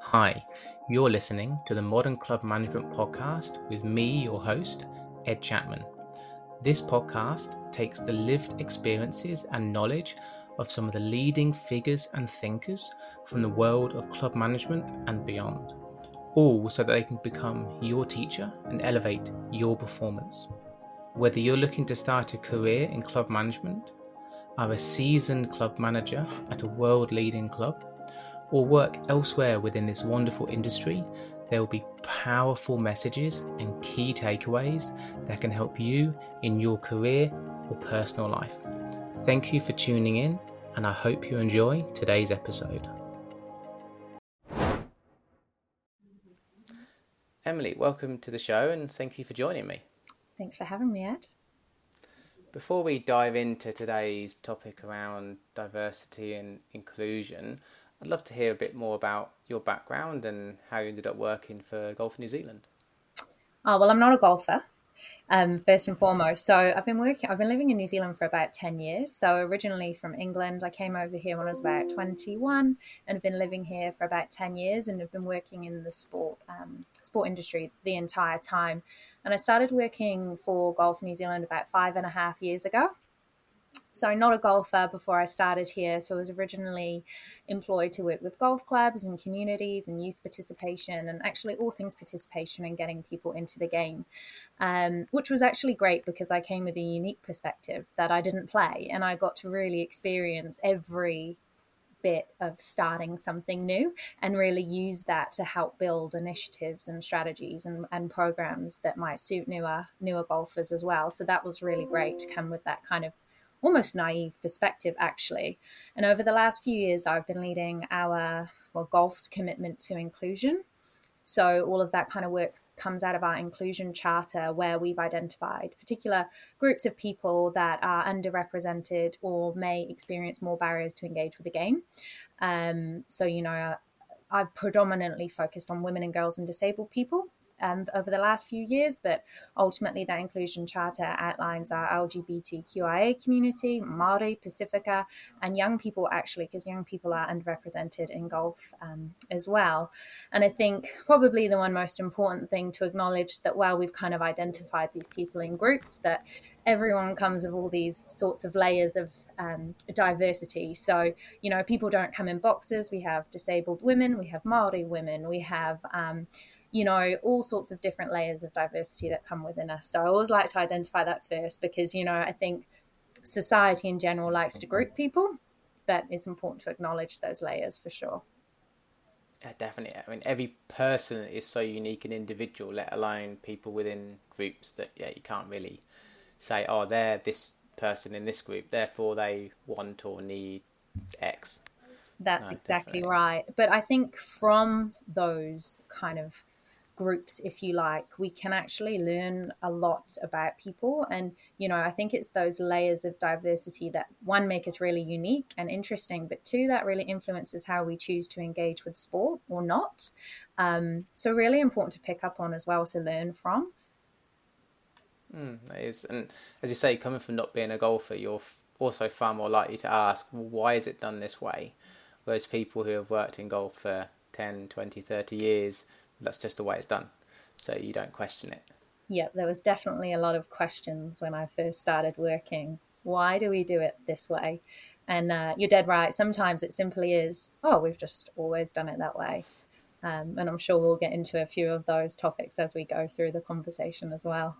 Hi, you're listening to the Modern Club Management Podcast with me, your host, Ed Chapman. This podcast takes the lived experiences and knowledge of some of the leading figures and thinkers from the world of club management and beyond, all so that they can become your teacher and elevate your performance. Whether you're looking to start a career in club management, are a seasoned club manager at a world leading club, or work elsewhere within this wonderful industry, there will be powerful messages and key takeaways that can help you in your career or personal life. Thank you for tuning in, and I hope you enjoy today's episode. Emily, welcome to the show and thank you for joining me. Thanks for having me, Ed. Before we dive into today's topic around diversity and inclusion, I'd love to hear a bit more about your background and how you ended up working for Golf New Zealand. Oh, well, I'm not a golfer. Um, first and foremost, so I've been working. I've been living in New Zealand for about ten years. So originally from England, I came over here when I was about twenty-one, and have been living here for about ten years, and have been working in the sport um, sport industry the entire time. And I started working for Golf New Zealand about five and a half years ago. So, not a golfer before I started here. So, I was originally employed to work with golf clubs and communities and youth participation and actually all things participation and getting people into the game, um, which was actually great because I came with a unique perspective that I didn't play and I got to really experience every bit of starting something new and really use that to help build initiatives and strategies and, and programs that might suit newer newer golfers as well so that was really great to come with that kind of almost naive perspective, actually. And over the last few years, I've been leading our, well, golf's commitment to inclusion. So all of that kind of work comes out of our inclusion charter where we've identified particular groups of people that are underrepresented or may experience more barriers to engage with the game. Um, so, you know, I've predominantly focused on women and girls and disabled people um, over the last few years, but ultimately that inclusion charter outlines our LGBTQIA community, Māori, Pasifika, and young people actually, because young people are underrepresented in golf um, as well. And I think probably the one most important thing to acknowledge that while we've kind of identified these people in groups, that everyone comes with all these sorts of layers of um, diversity. So, you know, people don't come in boxes. We have disabled women, we have Māori women, we have um, you know, all sorts of different layers of diversity that come within us. So I always like to identify that first because, you know, I think society in general likes to group people, but it's important to acknowledge those layers for sure. Yeah, definitely. I mean, every person is so unique and individual, let alone people within groups that, yeah, you can't really say, oh, they're this person in this group, therefore they want or need X. That's no, exactly definitely. right. But I think from those kind of groups, if you like, we can actually learn a lot about people. And, you know, I think it's those layers of diversity that one, make us really unique and interesting, but two, that really influences how we choose to engage with sport or not. Um, so, really important to pick up on as well to learn from. Mm, that is. And as you say, coming from not being a golfer, you're also far more likely to ask, well, why is it done this way? Whereas people who have worked in golf for 10, 20, 30 years, that's just the way it's done. So you don't question it. Yeah, there was definitely a lot of questions when I first started working. Why do we do it this way? And uh, you're dead right. Sometimes it simply is, oh, we've just always done it that way. Um, and I'm sure we'll get into a few of those topics as we go through the conversation as well.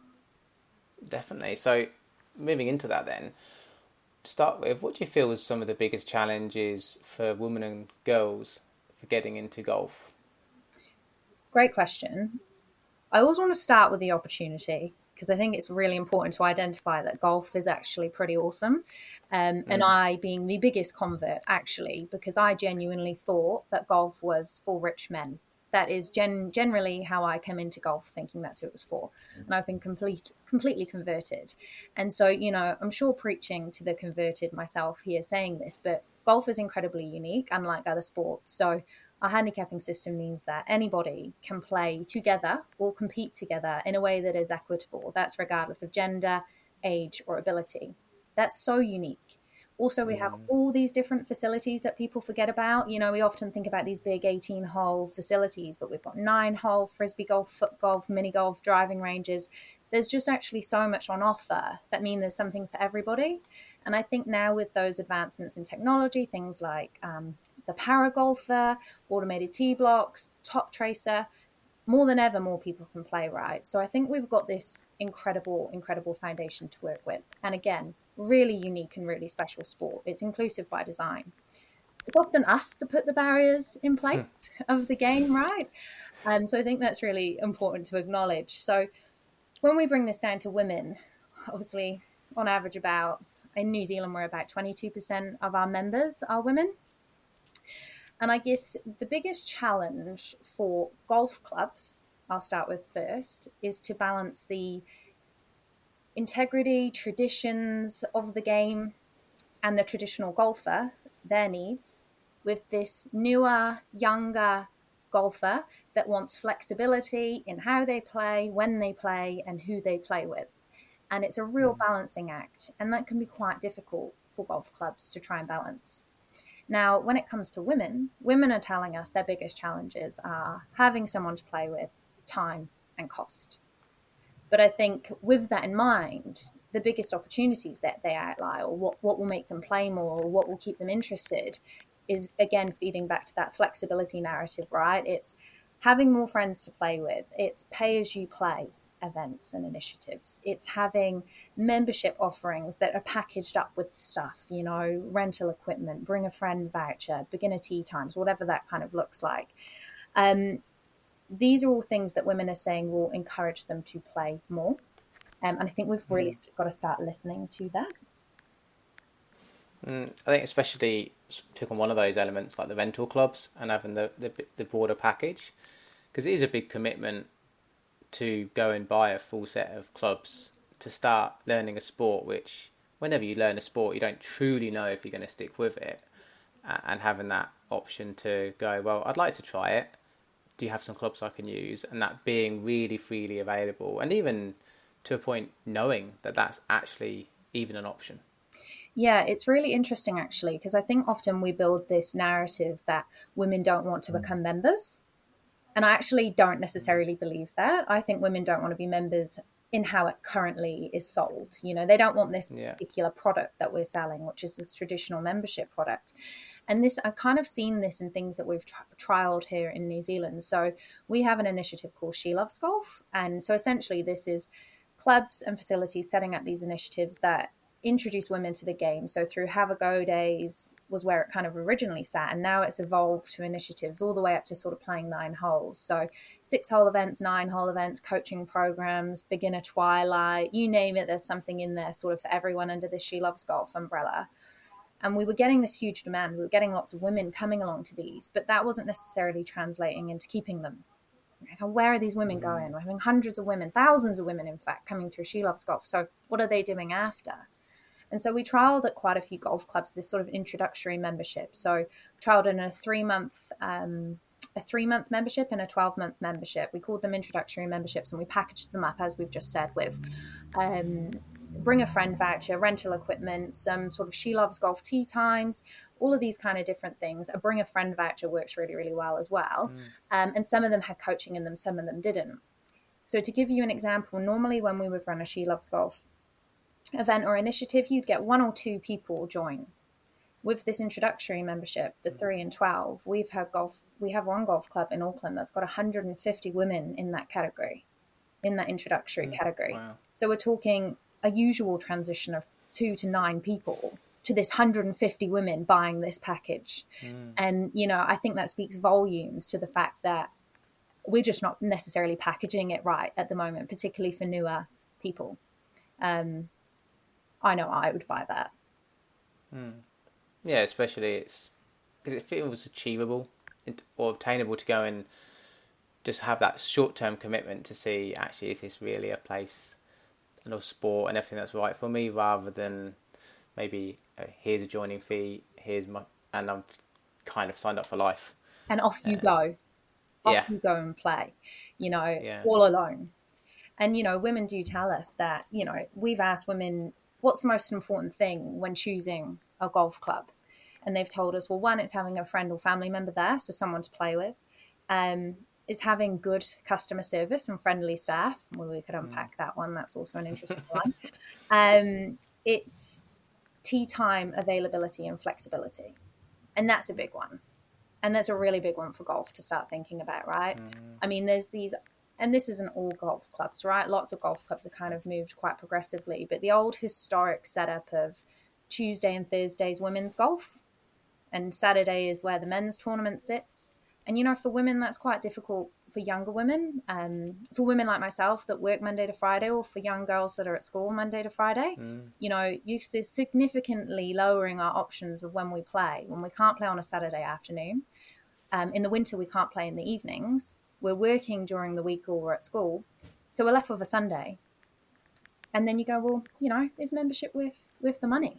Definitely. So, moving into that, then, to start with, what do you feel was some of the biggest challenges for women and girls for getting into golf? Great question. I always want to start with the opportunity because I think it's really important to identify that golf is actually pretty awesome. Um, mm. And I, being the biggest convert, actually, because I genuinely thought that golf was for rich men. That is gen- generally how I came into golf, thinking that's who it was for. Mm. And I've been complete, completely converted. And so, you know, I'm sure preaching to the converted myself here saying this, but golf is incredibly unique, unlike other sports. So our handicapping system means that anybody can play together or compete together in a way that is equitable. That's regardless of gender, age, or ability. That's so unique. Also, we have Mm. all these different facilities that people forget about. You know, we often think about these big 18 hole facilities, but we've got nine hole frisbee golf, foot golf, mini golf, driving ranges. There's just actually so much on offer that mean there's something for everybody. And I think now with those advancements in technology, things like um, the Paragolfer, automated tee blocks, Toptracer, more than ever, more people can play right. So I think we've got this incredible, incredible foundation to work with. And again, really unique and really special sport. It's inclusive by design. It's often us that put the barriers in place of the game, right? Um, so I think that's really important to acknowledge. So when we bring this down to women, obviously, on average, about in New Zealand, we're about 22% of our members are women. And I guess the biggest challenge for golf clubs, I'll start with first, is to balance the integrity, traditions of the game, and the traditional golfer, their needs, with this newer, younger golfer that wants flexibility in how they play, when they play, and who they play with. And it's a real mm. balancing act, and that can be quite difficult for golf clubs to try and balance. Now, when it comes to women, women are telling us their biggest challenges are having someone to play with, time, and cost. But I think with that in mind, the biggest opportunities that they outline, or what, what will make them play more, or what will keep them interested, is again feeding back to that flexibility narrative, right? It's having more friends to play with, it's pay as you play events and initiatives. It's having membership offerings that are packaged up with stuff, you know, rental equipment, bring a friend voucher, beginner tee times, whatever that kind of looks like. Um, these are all things that women are saying will encourage them to play more. Um, and I think we've really st- got to start listening to that. Mm, I think especially pick on one of those elements like the rental clubs and having the the, the broader package because it is a big commitment to go and buy a full set of clubs to start learning a sport which whenever you learn a sport you don't truly know if you're going to stick with it and having that option to go well I'd like to try it. Do you have some clubs I can use? And that being really freely available and even to a point knowing that that's actually even an option. Yeah, it's really interesting actually, because I think often we build this narrative that women don't want to mm. become members. And I actually don't necessarily believe that. I think women don't want to be members in how it currently is sold. You know, they don't want this Yeah. particular product that we're selling, which is this traditional membership product. And this, I've kind of seen this in things that we've tri- trialed here in New Zealand. So we have an initiative called She Loves Golf. And so essentially, this is clubs and facilities setting up these initiatives that introduce women to the game. So through Have a Go days was where it kind of originally sat, and now it's evolved to initiatives all the way up to sort of playing nine holes. So six hole events, nine hole events, coaching programs, beginner twilight, you name it. There's something in there sort of for everyone under the She Loves Golf umbrella. And we were getting this huge demand. We were getting lots of women coming along to these, but that wasn't necessarily translating into keeping them. Oh, where are these women mm. going? We're having hundreds of women, thousands of women, in fact, coming through She Loves Golf. So, what are they doing after? And so we trialed at quite a few golf clubs this sort of introductory membership. So we trialed in a three month um, a three month membership and a twelve month membership. We called them introductory memberships, and we packaged them up as we've just said with. Um, bring a friend voucher, rental equipment, some sort of she loves golf tee times, all of these kind of different things. A bring a friend voucher works really, really well as well. Um, and some of them had coaching in them, some of them didn't. So to give you an example, normally when we would run a She Loves Golf event or initiative, you'd get one or two people join. With this introductory membership, the mm. three and twelve, we've had golf. We have one golf club in Auckland that's got 150 women in that category, in that introductory mm, category. wow. So we're talking a usual transition of two to nine people to this 150 women buying this package. Mm. And, you know, I think that speaks volumes to the fact that we're just not necessarily packaging it right at the moment, particularly for newer people. Um, I know I would buy that. Yeah, especially it's because it feels achievable or obtainable to go and just have that short term commitment to see actually is this really a place and a sport and everything that's right for me rather than maybe uh, here's a joining fee here's my and I'm kind of signed up for life. And off you go. Off Yeah. you go and play, you know, Yeah. all alone. And, you know, women do tell us that, you know, we've asked women, what's the most important thing when choosing a golf club. And they've told us, well, one, it's having a friend or family member there, so someone to play with. Um, is having good customer service and friendly staff. Well, we could unpack mm. that one. That's also an interesting one. Um, it's tee time availability and flexibility. And that's a big one. And that's a really big one for golf to start thinking about, right? Mm. I mean, there's these, and this isn't all golf clubs, right? Lots of golf clubs have kind of moved quite progressively, but the old historic setup of Tuesday and Thursdays women's golf, and Saturday is where the men's tournament sits. And you know, for women, that's quite difficult for younger women, um, for women like myself that work Monday to Friday, or for young girls that are at school Monday to Friday. Mm. You know, you see significantly lowering our options of when we play. When we can't play on a Saturday afternoon, um, in the winter we can't play in the evenings. We're working during the week or we're at school, so we're left with a Sunday. And then you go, well, you know, is membership with with the money?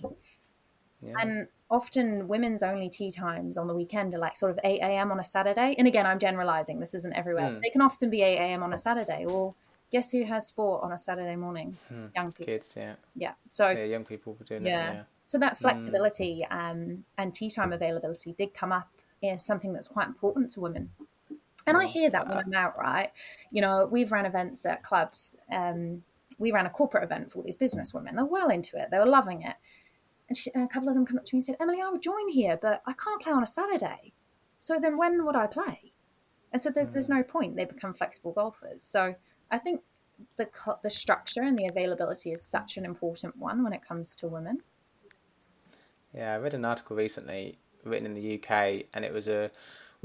Yeah. And often women's only tee times on the weekend are like sort of 8 a.m. on a Saturday. And again, I'm generalizing, this isn't everywhere. Mm. They can often be 8 a.m. on a Saturday. Or guess who has sport on a Saturday morning? Hmm. Young people. Kids, yeah. Yeah. So, yeah, young people doing yeah. it. Yeah. So that hmm. flexibility mm. um, and tee time availability did come up as something that's quite important to women. And I hear that when I'm out, right? You know, we've ran events at clubs. Um, we ran a corporate event for all these business women. They're well into it. They were loving it. And, she, a couple of them come up to me and said, Emily, I would join here, but I can't play on a Saturday. So then when would I play? And so there, mm. there's no point. They become flexible golfers. So I think the, the structure and the availability is such an important one when it comes to women. Yeah, I read an article recently written in the UK, and it was a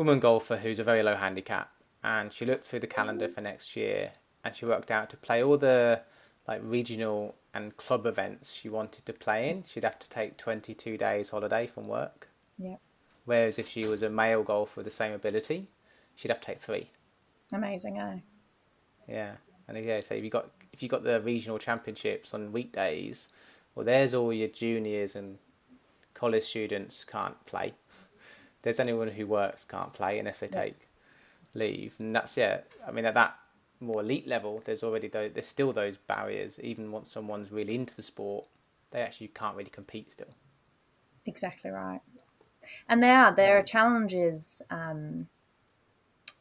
woman golfer who's a very low handicap, and she looked through the calendar for next year, and she worked out to play all the like regional and club events she wanted to play in, she'd have to take 22 days holiday from work. Yeah. Whereas if she was a male golfer with the same ability, she'd have to take three. Amazing, eh? Yeah, and yeah, so if you got if you got the regional championships on weekdays, well, there's all your juniors and college students can't play. There's anyone who works can't play unless they take leave, and that's yeah. I mean at that more elite level, there's already those, there's still those barriers. Even once someone's really into the sport, they actually can't really compete still. Exactly right. And there are there are challenges um,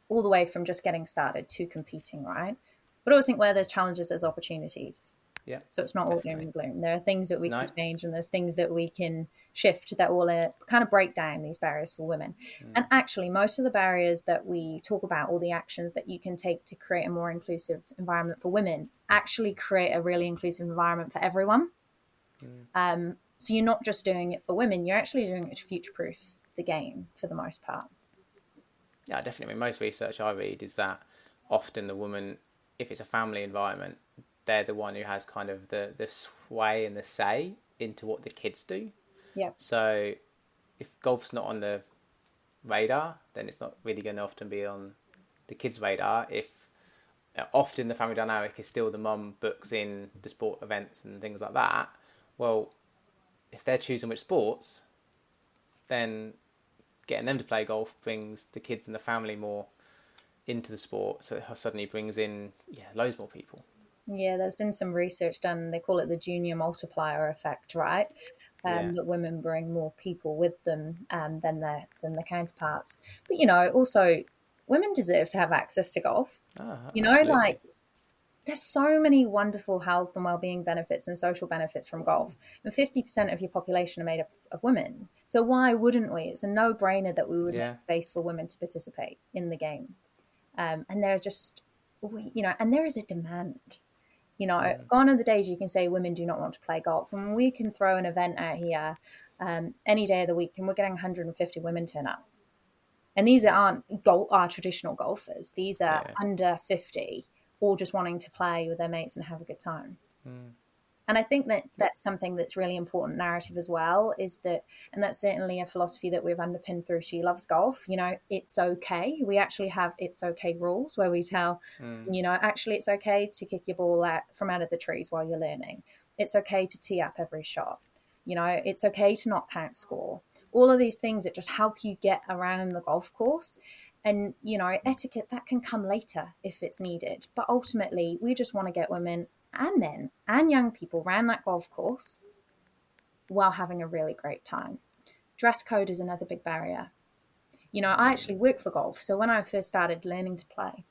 all the way from just getting started to competing, right? But I always think where there's challenges, there's opportunities. Yeah. So it's not all doom and gloom. There are things that we no. can change, and there's things that we can shift that will uh, kind of break down these barriers for women. Mm. And actually, most of the barriers that we talk about, all the actions that you can take to create a more inclusive environment for women, actually create a really inclusive environment for everyone. Mm. Um, so you're not just doing it for women; you're actually doing it to future-proof the game for the most part. Yeah, definitely. most research I read is that often the woman, if it's a family environment, they're the one who has kind of the the sway and the say into what the kids do. Yeah. So if golf's not on the radar, then it's not really going to often be on the kids' radar. If uh, often the family dynamic is still the mum books in the sport events and things like that, well, if they're choosing which sports, then getting them to play golf brings the kids and the family more into the sport. So it suddenly brings in yeah loads more people. Yeah, there's been some research done. They call it the junior multiplier effect, right? Um, yeah. That women bring more people with them um, than their than their counterparts. But you know, also women deserve to have access to golf. Oh, you know, absolutely. like there's so many wonderful health and well-being benefits and social benefits from golf and 50% of your population are made up of women so why wouldn't we it's a no-brainer that we would yeah. make space for women to participate in the game um, and there's just you know and there is a demand you know, mm. gone are the days you can say women do not want to play golf. And we can throw an event out here um, any day of the week and we're getting 150 women turn up. And these aren't golf, are traditional golfers. These are yeah. under 50, all just wanting to play with their mates and have a good time. Mm. And I think that that's something that's really important narrative as well is that, and that's certainly a philosophy that we've underpinned through She Loves Golf. You know, it's okay. We actually have it's okay rules where we tell, mm. you know, actually it's okay to kick your ball out from out of the trees while you're learning. It's okay to tee up every shot. You know, it's okay to not count score. All of these things that just help you get around the golf course and you know etiquette that can come later if it's needed but ultimately we just want to get women and men and young people ran that golf course while having a really great time. Dress code is another big barrier. You know, I actually work for golf. So when I first started learning to play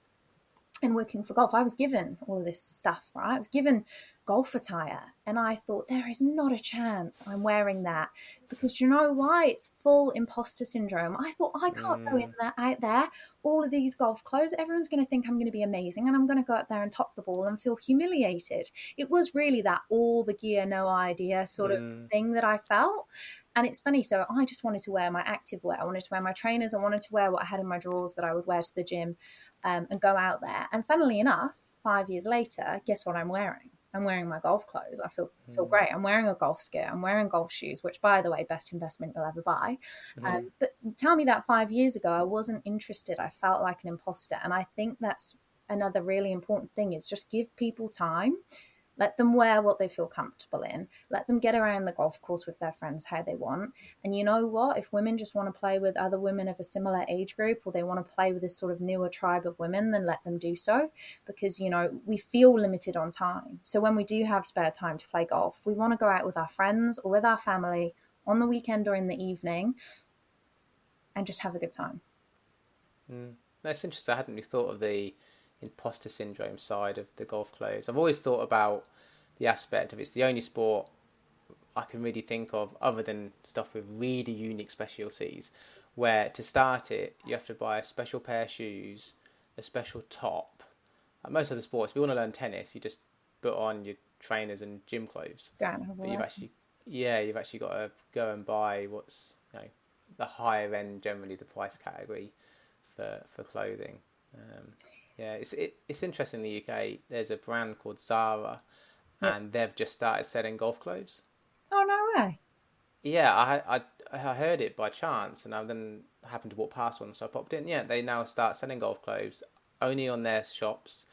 and working for golf, I was given all of this stuff, right? I was given golf attire. And I thought, there is not a chance I'm wearing that because you know why? It's full imposter syndrome. I thought, I can't mm. go in there, out there, all of these golf clothes. Everyone's going to think I'm going to be amazing and I'm going to go out there and top the ball and feel humiliated. It was really that all the gear, no idea sort of mm. thing that I felt. And it's funny. So I just wanted to wear my active wear. I wanted to wear my trainers. I wanted to wear what I had in my drawers that I would wear to the gym um, and go out there. And funnily enough, five years later, guess what I'm wearing? I'm wearing my golf clothes. I feel feel mm. great. I'm wearing a golf skirt. I'm wearing golf shoes, which, by the way, best investment you'll ever buy. Mm. Um, but tell me that five years ago, I wasn't interested. I felt like an imposter, and I think that's another really important thing: is just give people time let them wear what they feel comfortable in. Let them get around the golf course with their friends how they want. And you know what? If women just want to play with other women of a similar age group or they want to play with this sort of newer tribe of women, then let them do so because, you know, we feel limited on time. So when we do have spare time to play golf, we want to go out with our friends or with our family on the weekend or in the evening and just have a good time. Mm. That's interesting. I hadn't really thought of the imposter syndrome side of the golf clothes. I've always thought about the aspect of it's the only sport I can really think of other than stuff with really unique specialties where to start it you have to buy a special pair of shoes, a special top. Like most of the sports, if you want to learn tennis, you just put on your trainers and gym clothes. but you've actually yeah, you've actually got to go and buy what's you know the higher end generally the price category for for clothing. Um, yeah, it's it, it's interesting. In the UK, there's a brand called Zara, yeah. and they've just started selling golf clothes. Oh no way! Yeah, I I I heard it by chance, and I then happened to walk past one, so I popped in. Yeah, they now start selling golf clothes only on their shops,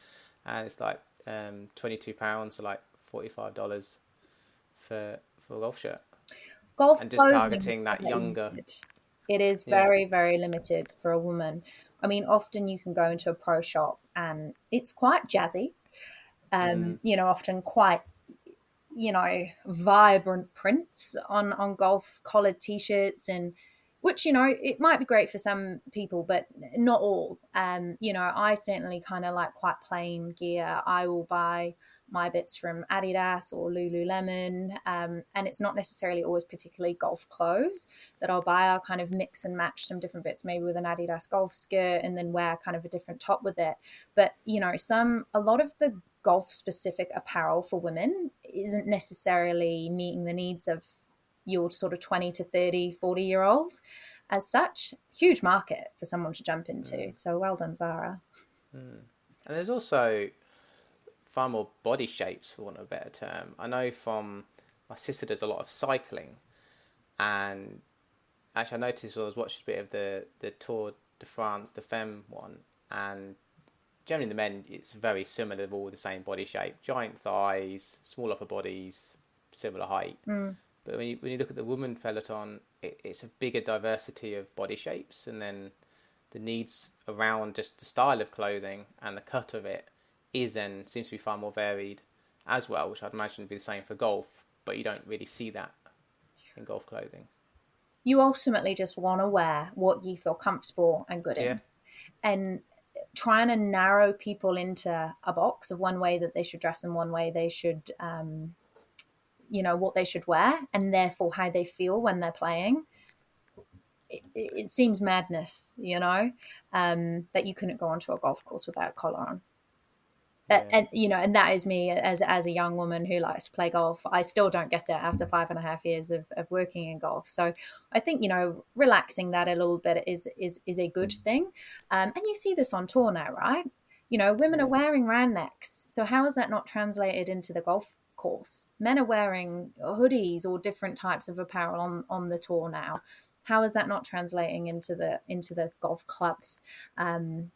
and it's like um twenty two pounds, so like forty five dollars for for a golf shirt. Golf and just targeting that younger. It is very yeah. very limited for a woman. I mean, often you can go into a pro shop and it's quite jazzy. Um, mm. You know, often quite, you know, vibrant prints on on golf collared t-shirts and which you know it might be great for some people but not all um you know i certainly kind of like quite plain gear i will buy my bits from Adidas or Lululemon. Um, and it's not necessarily always particularly golf clothes that I'll buy. I'll kind of mix and match some different bits, maybe with an Adidas golf skirt and then wear kind of a different top with it. But, you know, some, a lot of the golf specific apparel for women isn't necessarily meeting the needs of your sort of 20 to 30, 40 year old. As such, huge market for someone to jump into. Mm. So well done, Zara. Mm. And there's also far more body shapes, for want of a better term. I know from my sister does a lot of cycling, and actually I noticed I was watching a bit of the the Tour de France, the Femme one, and generally the men it's very similar. They've all the same body shape, giant thighs, small upper bodies, similar height. Mm. But when you when you look at the woman peloton, it, it's a bigger diversity of body shapes, and then the needs around just the style of clothing and the cut of it is then seems to be far more varied as well, which I'd imagine would be the same for golf, but you don't really see that in golf clothing. You ultimately just want to wear what you feel comfortable and good in. And trying to narrow people into a box of one way that they should dress and one way they should, um, you know, what they should wear and therefore how they feel when they're playing. It, it seems madness, you know, um, that you couldn't go onto a golf course without a collar on yeah. and you know and that is me as as a young woman who likes to play golf. I still don't get it after five and a half years of, of working in golf. So i think you know relaxing that a little bit is is is a good thing. Um, and you see this on tour now right? You know women are wearing round necks so how is that not translated into the golf course? Men are wearing hoodies or different types of apparel on on the tour now. How is that not translating into the into the golf clubs? Um,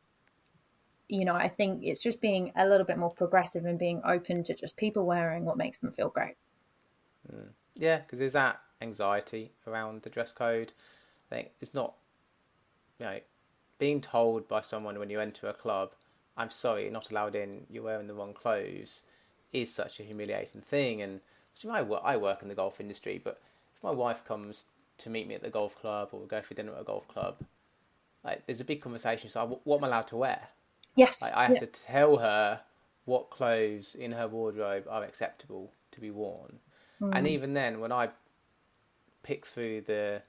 you know, I think it's just being a little bit more progressive and being open to just people wearing what makes them feel great. Mm. Yeah, because there's that anxiety around the dress code. I think it's not, you know, being told by someone when you enter a club, I'm sorry, you're not allowed in, you're wearing the wrong clothes, is such a humiliating thing. And so I I work in the golf industry, but if my wife comes to meet me at the golf club or we go for dinner at a golf club, like there's a big conversation. So what am I allowed to wear? Yes, like, I have yeah. to tell her what clothes in her wardrobe are acceptable to be worn. Mm. And even then, when I pick through the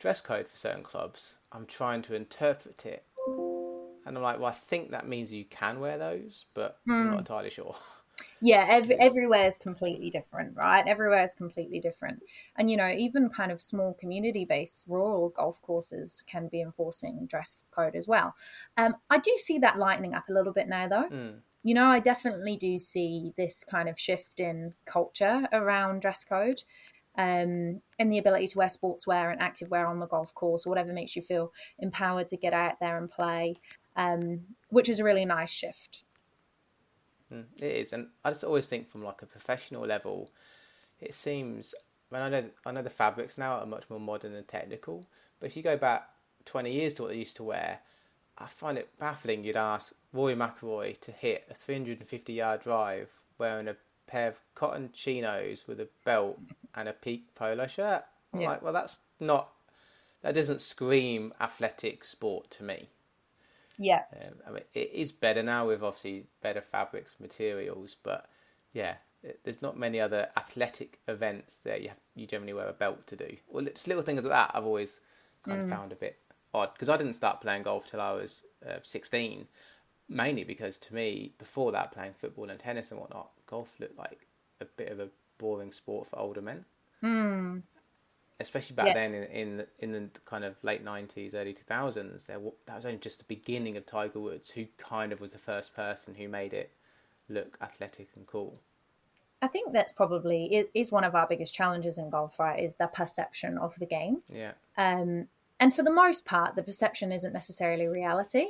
dress code for certain clubs, I'm trying to interpret it. And I'm like, well, I think that means you can wear those, but mm. I'm not hmm. entirely sure. Yeah, every, everywhere is completely different, right? Everywhere is completely different. And, you know, even kind of small community based rural golf courses can be enforcing dress code as well. Um, I do see that lightening up a little bit now, though. Mm. You know, I definitely do see this kind of shift in culture around dress code um, and the ability to wear sportswear and activewear on the golf course or whatever makes you feel empowered to get out there and play, um, which is a really nice shift. Mm, it is, and I just always think from like a professional level, it seems. I mean, I know I know the fabrics now are much more modern and technical, but if you go back twenty years to what they used to wear, I find it baffling. You'd ask Rory McIlroy to hit a three hundred and fifty yard drive wearing a pair of cotton chinos with a belt and a peak polo shirt. I'm yeah. like, well, that's not, that doesn't scream athletic sport to me. Yeah. Um, I mean, it is better now with obviously better fabrics, materials, but yeah, it, there's not many other athletic events that you have, you generally wear a belt to do. Well, it's little things like that I've always kind mm. of found a bit odd because I didn't start playing golf till I was uh, 16, mainly because to me, before that, playing football and tennis and whatnot, golf looked like a bit of a boring sport for older men. Mm. Especially back yeah. then in, in the, in the kind of late nineties, early two thousands, there that was only just the beginning of Tiger Woods, who kind of was the first person who made it look athletic and cool. I think that's probably it is one of our biggest challenges in golf, right? Is the perception of the game. Yeah. Um, and for the most part, the perception isn't necessarily reality.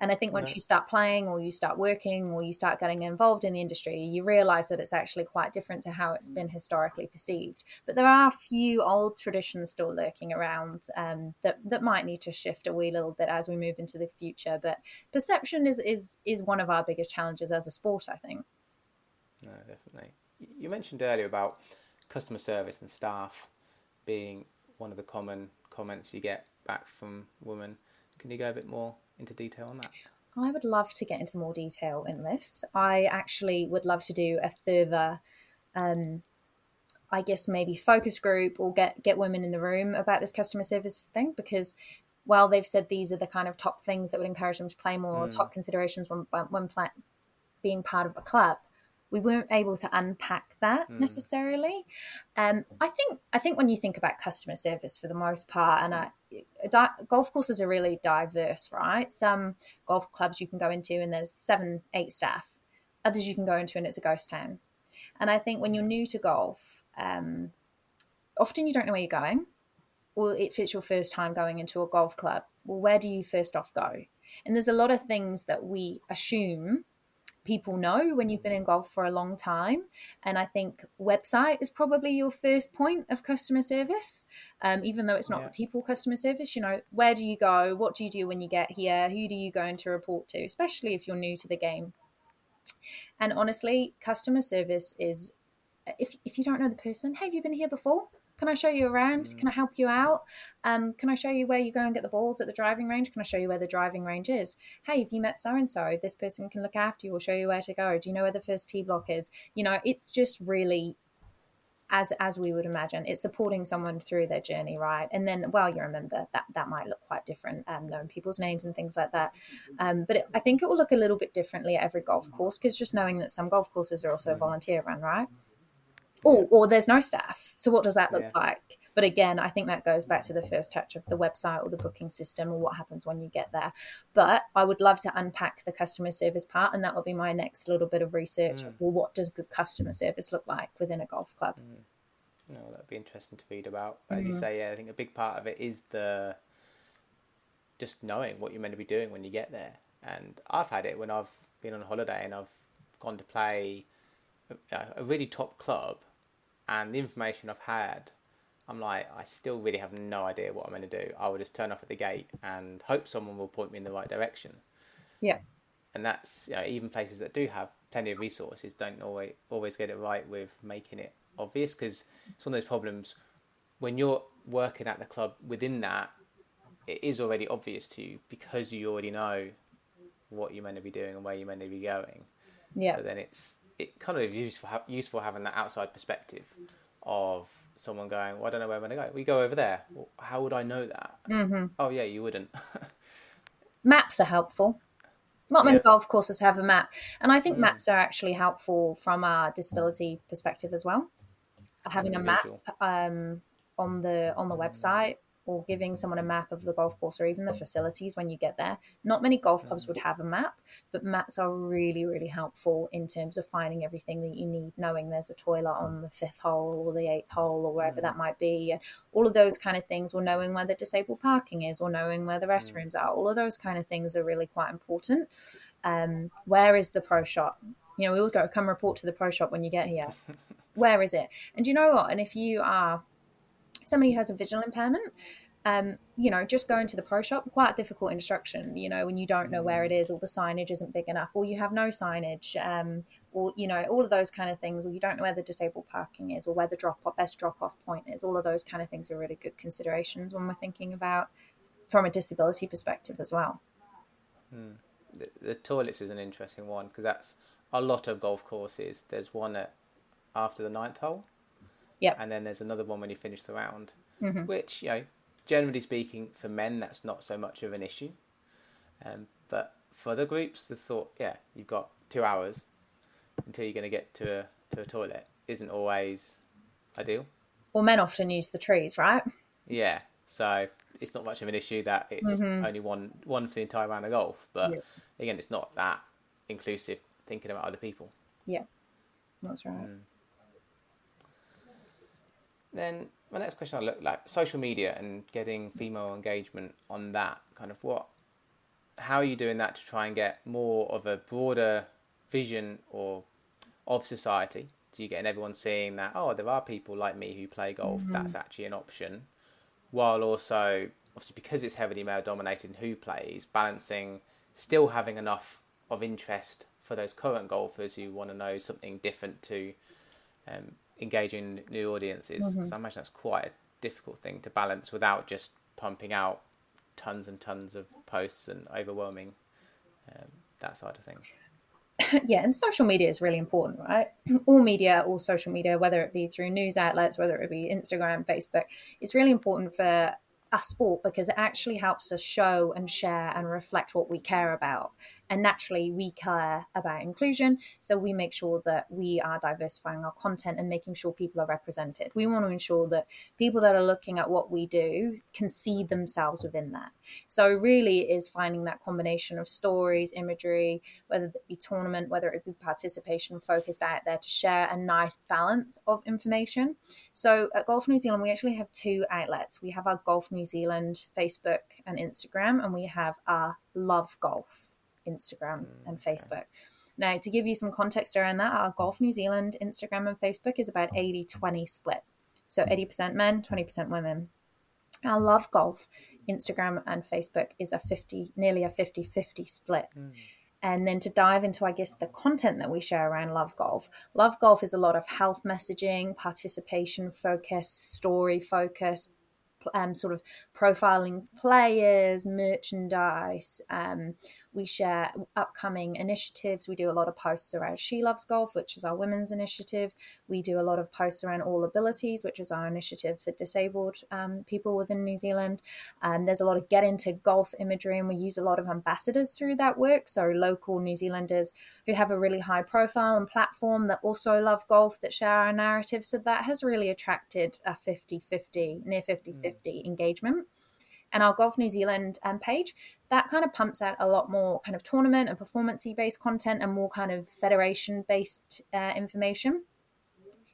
And I think once you start playing or you start working or you start getting involved in the industry, you realize that it's actually quite different to how it's been historically perceived. But there are a few old traditions still lurking around um, that, that might need to shift a wee little bit as we move into the future. But perception is, is, is one of our biggest challenges as a sport, I think. No, definitely. You mentioned earlier about customer service and staff being one of the common comments you get back from women. Can you go a bit more into detail on that? I would love to get into more detail in this. I actually would love to do a further, um, I guess maybe focus group or get get women in the room about this customer service thing because while they've said these are the kind of top things that would encourage them to play more mm. top considerations when when play, being part of a club, we weren't able to unpack that mm. necessarily. Um, I think I think when you think about customer service for the most part, and I, di- golf courses are really diverse, right? Some golf clubs you can go into and there's seven, eight staff. Others you can go into and it's a ghost town. And I think when you're new to golf, um, often you don't know where you're going. Well, if it's your first time going into a golf club, well, where do you first off go? And there's a lot of things that we assume people know when you've been in golf for a long time. And I think website is probably your first point of customer service, um, even though it's not yeah. people customer service. You know, where do you go? What do you do when you get here? Who do you go in to report to, especially if you're new to the game? And honestly, customer service is if, if you don't know the person, hey, have you been here before? Can I show you around? Mm. Can I help you out? Um, can I show you where you go and get the balls at the driving range? Can I show you where the driving range is? Hey, have you met so and so? This person can look after you or show you where to go. Do you know where the first tee block is? You know, it's just really as as we would imagine it's supporting someone through their journey right and then well you remember that that might look quite different um, knowing people's names and things like that um, but it, i think it will look a little bit differently at every golf course because just knowing that some golf courses are also volunteer run right oh, or there's no staff. So what does that look yeah. like? But again, I think that goes back to the first touch of the website or the booking system or what happens when you get there. But I would love to unpack the customer service part, and that will be my next little bit of research. Mm. Well, what does good customer service look like within a golf club? Mm. No, that'd be interesting to read about. As mm-hmm. you say, yeah, I think a big part of it is the just knowing what you're meant to be doing when you get there. And I've had it when I've been on holiday and I've gone to play a, a really top club and the information I've had, I'm like, I still really have no idea what I'm going to do. I will just turn off at the gate and hope someone will point me in the right direction. Yeah. And that's you know, even places that do have plenty of resources don't always always get it right with making it obvious because it's one of those problems. when you're working at the club within that, it is already obvious to you because you already know what you're meant to be doing and where you're meant to be going. Yeah. So then it's it kind of useful useful having that outside perspective of someone going, well, I don't know where I'm going to go. We go over there. Well, how would I know that? Mm-hmm. Oh yeah, you wouldn't. Maps are helpful. Not many Yeah. golf courses have a map, and I think Mm. maps are actually helpful from a disability perspective as well. Having a map um, on the on the website or giving someone a map of the golf course or even the facilities when you get there. Not many golf clubs would mm-hmm. have a map, but maps are really really helpful in terms of finding everything that you need, knowing there's a toilet on the fifth hole or the eighth hole or wherever that mm-hmm. might be, and all of those kind of things, or knowing where the disabled parking is, or knowing where the mm-hmm. restrooms are. All of those kind of things are really quite important. Um, where is the pro shop? You know, we always go come report to the pro shop when you get here. Where is it? And you know what? And if you are somebody who has a visual impairment, um, you know, just going to the pro shop, quite difficult instruction, you know, when you don't know where it is, or the signage isn't big enough, or you have no signage, um, or, you know, all of those kind of things, or you don't know where the disabled parking is, or where the drop off, best drop off point is. All of those kind of things are really good considerations when we're thinking about from a disability perspective as well. the, the toilets is an interesting one because that's a lot of golf courses. There's one at after the ninth hole. Yep. And then there's another one when you finish the round, Mhm. which you know, generally speaking, for men that's not so much of an issue. Um, but for other groups, the thought, yeah, you've got two hours until you're going to get to a to a toilet, isn't always ideal. Well, men often use the trees, right? Yeah, so it's not much of an issue that it's Mhm. only one one for the entire round of golf. But Yeah. again, it's not that inclusive thinking about other people. Yeah, that's right. Then my next question I look like social media and getting female engagement on that kind of what how are you doing that to try and get more of a broader vision or of society? Do you get everyone seeing that oh there are people like me who play golf that's actually an option while also obviously because it's heavily male dominated who plays balancing still having enough of interest for those current golfers who want to know something different to um, engaging new audiences because I imagine that's quite a difficult thing to balance without just pumping out tons and tons of posts and overwhelming um, that side of things. yeah, and social media is really important, right? All media, all social media, whether it be through news outlets, whether it be Instagram, Facebook, it's really important for a sport because it actually helps us show and share and reflect what we care about. And naturally, we care about inclusion. So we make sure that we are diversifying our content and making sure people are represented. We want to ensure that people that are looking at what we do can see themselves within that. So, really, is finding that combination of stories, imagery, whether it be tournament, whether it be participation focused out there to share a nice balance of information. So at Golf New Zealand, we actually have two outlets. We have our Golf New Zealand Facebook and Instagram, and we have our Love Golf Instagram and Facebook. Now, to give you some context around that, our Golf New Zealand Instagram and Facebook is about 80 20 split. So 80% men, 20% women. Our Love Golf Instagram and Facebook is a 50, nearly a 50 50 split. And then to dive into, I guess, the content that we share around Love Golf. Love Golf is a lot of health messaging, participation focus, story focus, um, sort of profiling players, merchandise. Um, we share upcoming initiatives. We do a lot of posts around She Loves Golf, which is our women's initiative. We do a lot of posts around All Abilities, which is our initiative for disabled um, people within New Zealand. Um, there's a lot of get into golf imagery, and we use a lot of ambassadors through that work. So, local New Zealanders who have a really high profile and platform that also love golf that share our narrative. So, that has really attracted a 50 50, near 50 50 engagement. And our Golf New Zealand um, page, that kind of pumps out a lot more kind of tournament and performancey based content and more kind of federation based uh, information.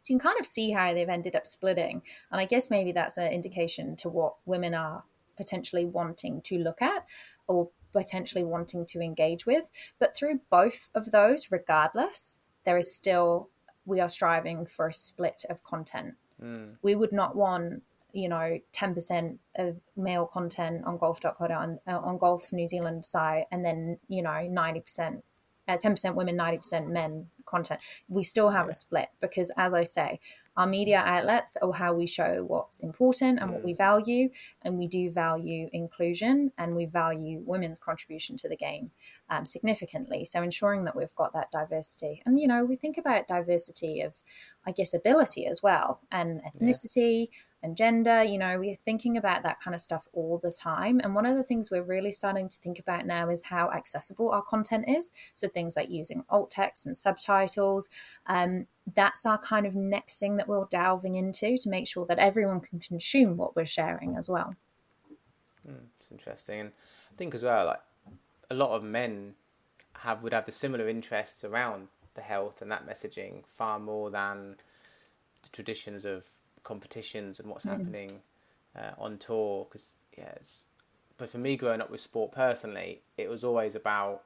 So you can kind of see how they've ended up splitting. And I guess maybe that's an indication to what women are potentially wanting to look at or potentially wanting to engage with. But through both of those, regardless, there is still, we are striving for a split of content. Mm. We would not want you know 10% of male content on golf.co on, uh, on golf new zealand site and then you know 90% uh, 10% women 90% men content. We still have a split because, as I say, our media outlets are how we show what's important and what we value. And we do value inclusion and we value women's contribution to the game um, significantly. So ensuring that we've got that diversity. And, you know, we think about diversity of, I guess, ability as well and ethnicity. And gender. You know, we're thinking about that kind of stuff all the time. And one of the things we're really starting to think about now is how accessible our content is. So things like using alt text and subtitles. Um, that's our kind of next thing that we're delving into to make sure that everyone can consume what we're sharing as well. Mm, it's interesting, and I think as well, like a lot of men have would have the similar interests around the health and that messaging far more than the traditions of competitions and what's mm. happening uh, on tour. Because yeah, but for me growing up with sport personally, it was always about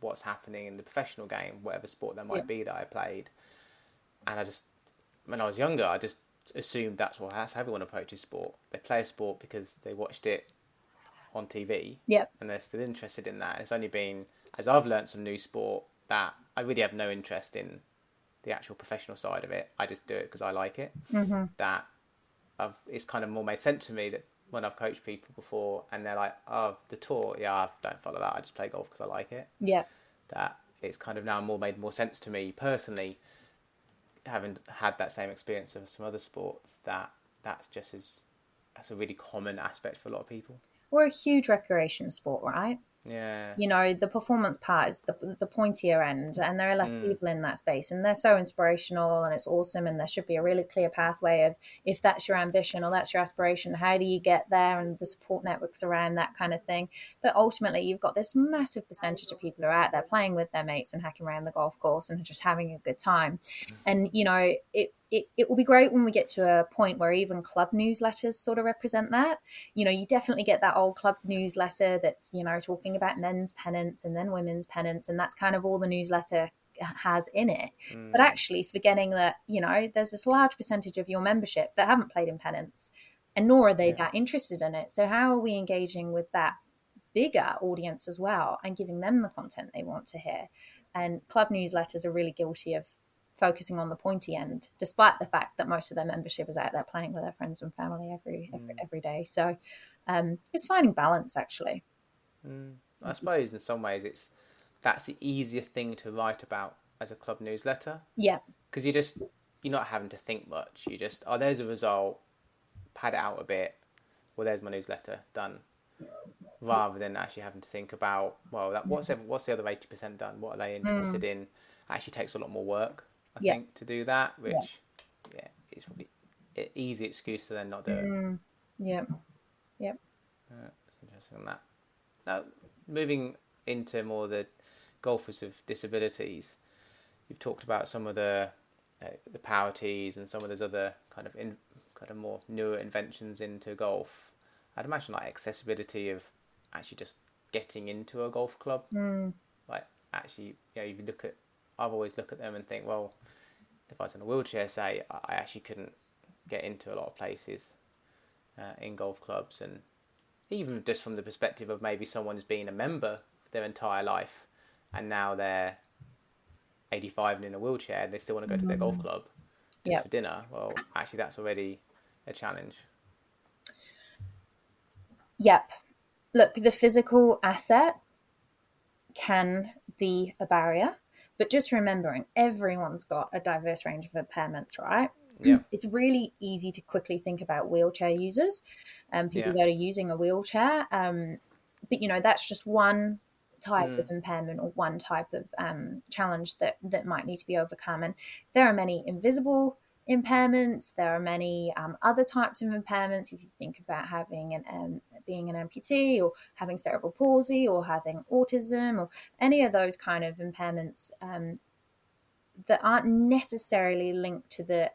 what's happening in the professional game, whatever sport there might yeah. be that I played. And I just, when I was younger, I just assumed that's what that's how everyone approaches sport. They play a sport because they watched it on TV. Yep. And they're still interested in that. It's only been as I've learned some new sport that I really have no interest in the actual professional side of it. I just do it because I like it. Mm-hmm. That I've it's kind of more made sense to me that when I've coached people before and they're like, "Oh, the tour, yeah, I don't follow that. I just play golf because I like it." Yeah. That it's kind of now more made more sense to me personally, having had that same experience of some other sports. That that's just as that's a really common aspect for a lot of people. We're a huge recreation sport, right? Yeah. You know, the performance part is the, the pointier end, and there are less mm. people in that space, and they're so inspirational and it's awesome. And there should be a really clear pathway of if that's your ambition or that's your aspiration, how do you get there, and the support networks around that kind of thing. But ultimately, you've got this massive percentage of people who are out there playing with their mates and hacking around the golf course and just having a good time. Mm. And, you know, it, it, it will be great when we get to a point where even club newsletters sort of represent that. You know, you definitely get that old club newsletter that's, you know, talking about men's pennants and then women's pennants, and that's kind of all the newsletter has in it. Mm. But actually, forgetting that, you know, there's this large percentage of your membership that haven't played in pennants, and nor are they yeah. that interested in it. So, how are we engaging with that bigger audience as well and giving them the content they want to hear? And club newsletters are really guilty of focusing on the pointy end, despite the fact that most of their membership is out there playing with their friends and family every every, mm. every day. So um, it's finding balance actually. Mm. I suppose in some ways it's that's the easier thing to write about as a club newsletter. Yeah, because you just you're not having to think much. You just oh there's a result, pad it out a bit. Well, there's my newsletter done. Rather than actually having to think about well, that, what's what's the other eighty percent done? What are they interested mm. in? Actually, takes a lot more work. I yeah. think, to do that, which, yeah, yeah it's probably an easy excuse to then not do it. Mm, yeah. Yep. Uh, interesting on that. Now, moving into more the golfers with disabilities, you've talked about some of the uh, the power tees and some of those other kind of in, kind of more newer inventions into golf. I'd imagine like accessibility of actually just getting into a golf club. Mm. Like actually, you know, if you look at I've always look at them and think, well, if I was in a wheelchair, say, I actually couldn't get into a lot of places uh, in golf clubs, and even just from the perspective of maybe someone's been a member their entire life, and now they're 85 and in a wheelchair, and they still want to go to their golf mm. club just yep. for dinner. Well, actually, that's already a challenge. Yep. Look, the physical asset can be a barrier but just remembering everyone's got a diverse range of impairments, right? Yeah. It's really easy to quickly think about wheelchair users and um, people yeah. that are using a wheelchair. Um, but you know, that's just one type mm. of impairment or one type of um, challenge that that might need to be overcome. And there are many invisible impairments. There are many um, other types of impairments. If you think about having an um, being an amputee or having cerebral palsy or having autism or any of those kind of impairments um, that aren't necessarily linked to the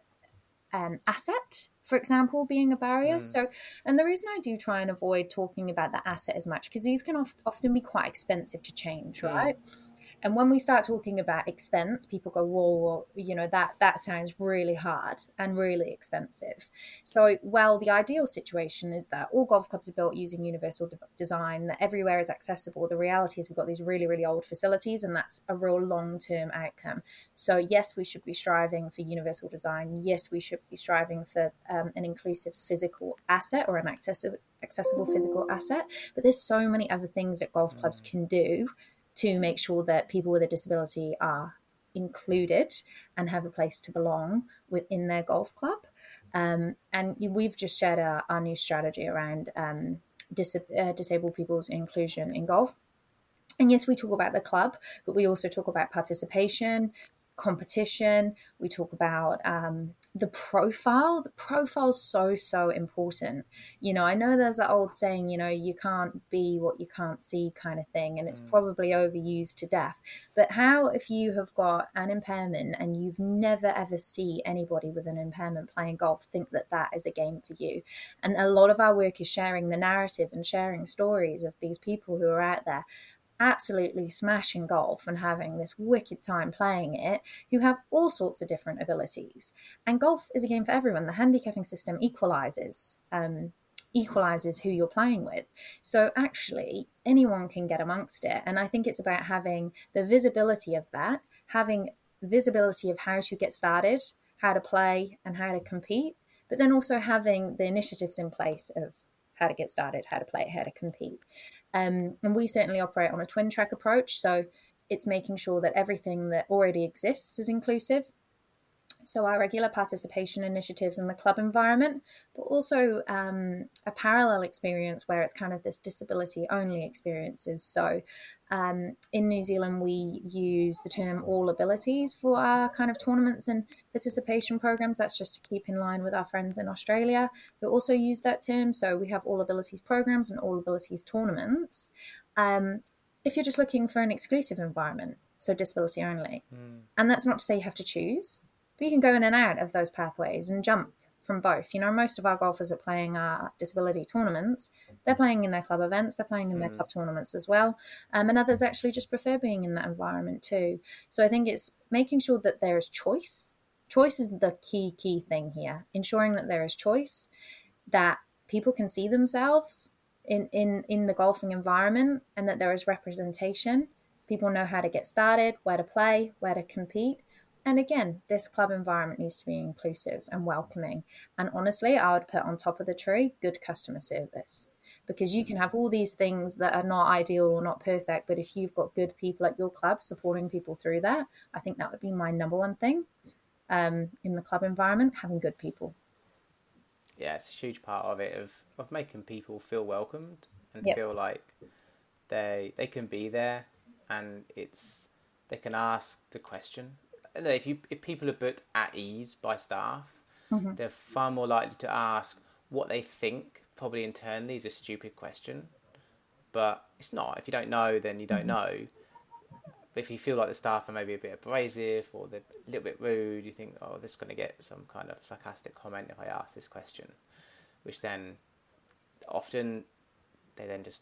um, asset, for example, being a barrier. Mm. So, and the reason I do try and avoid talking about the asset as much because these can oft- often be quite expensive to change, right? Mm And when we start talking about expense, people go, "Whoa, you know that that sounds really hard and really expensive." So, well, the ideal situation is that all golf clubs are built using universal de- design, that everywhere is accessible. The reality is we've got these really, really old facilities, and that's a real long-term outcome. So, yes, we should be striving for universal design. Yes, we should be striving for um, an inclusive physical asset or an accessible accessible physical asset. But there's so many other things that golf clubs can do to make sure that people with a disability are included and have a place to belong within their golf club. Um, and we've just shared our, our new strategy around um, dis- uh, disabled people's inclusion in golf. And yes, we talk about the club, but we also talk about participation, competition. We talk about um, the profile. The profile is so, so important. You know, I know there's that old saying, you know, you can't be what you can't see kind of thing, and it's mm. probably overused to death. But how if you have got an impairment and you've never ever see anybody with an impairment playing golf think that that is a game for you? And a lot of our work is sharing the narrative and sharing stories of these people who are out there absolutely smashing golf and having this wicked time playing it who have all sorts of different abilities. And golf is a game for everyone. The handicapping system equalizes. Um, equalizes who you're playing with. So actually, anyone can get amongst it. And I think it's about having the visibility of that, having visibility of how to get started, how to play, and how to compete, but then also having the initiatives in place of how to get started, how to play, how to compete. Um, and we certainly operate on a twin track approach. So it's making sure that everything that already exists is inclusive. So our regular participation initiatives in the club environment, but also um, a parallel experience where it's kind of this disability only experiences. So um, in New Zealand, we use the term all abilities for our kind of tournaments and participation programs. That's just to keep in line with our friends in Australia who also use that term. So we have all abilities programs and all abilities tournaments. Um, if you're just looking for an exclusive environment, so disability only, mm. and that's not to say you have to choose, but you can go in and out of those pathways and jump from both. You know, most of our golfers are playing our disability tournaments. They're playing in their club events, they're playing in their mm. club tournaments as well. Um, and others actually just prefer being in that environment too. So I think it's making sure that there is choice. Choice is the key, key thing here. Ensuring that there is choice, that people can see themselves in, in, in the golfing environment and that there is representation. People know how to get started, where to play, where to compete and again, this club environment needs to be inclusive and welcoming. And honestly, I would put on top of the tree good customer service because you can have all these things that are not ideal or not perfect. But if you've got good people at your club supporting people through that, I think that would be my number one thing um, in the club environment having good people. Yeah, it's a huge part of it of, of making people feel welcomed and yep. feel like they they can be there and it's they can ask the question if you if people are booked at ease by staff, mm-hmm. they're far more likely to ask what they think. Probably internally is a stupid question, but it's not. If you don't know, then you don't mm-hmm. know. But if you feel like the staff are maybe a bit abrasive or they're a little bit rude, you think, oh, this is going to get some kind of sarcastic comment if I ask this question, which then often they then just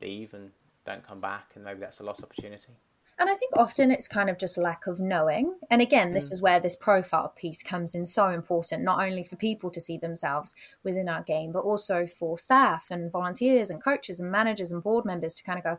leave and don't come back, and maybe that's a lost opportunity. And I think often it's kind of just lack of knowing. And again, this mm. is where this profile piece comes in so important, not only for people to see themselves within our game, but also for staff and volunteers and coaches and managers and board members to kind of go,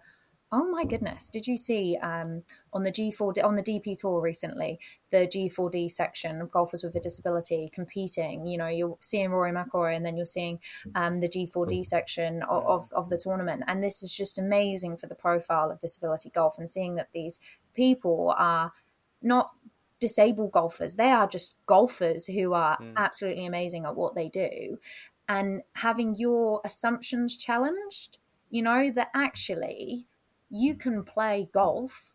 Oh my goodness! Did you see um, on the G4 on the DP tour recently the G4D section of golfers with a disability competing? You know, you're seeing Rory McIlroy, and then you're seeing um, the G4D section of, of, of the tournament, and this is just amazing for the profile of disability golf and seeing that these people are not disabled golfers; they are just golfers who are mm. absolutely amazing at what they do, and having your assumptions challenged. You know that actually you can play golf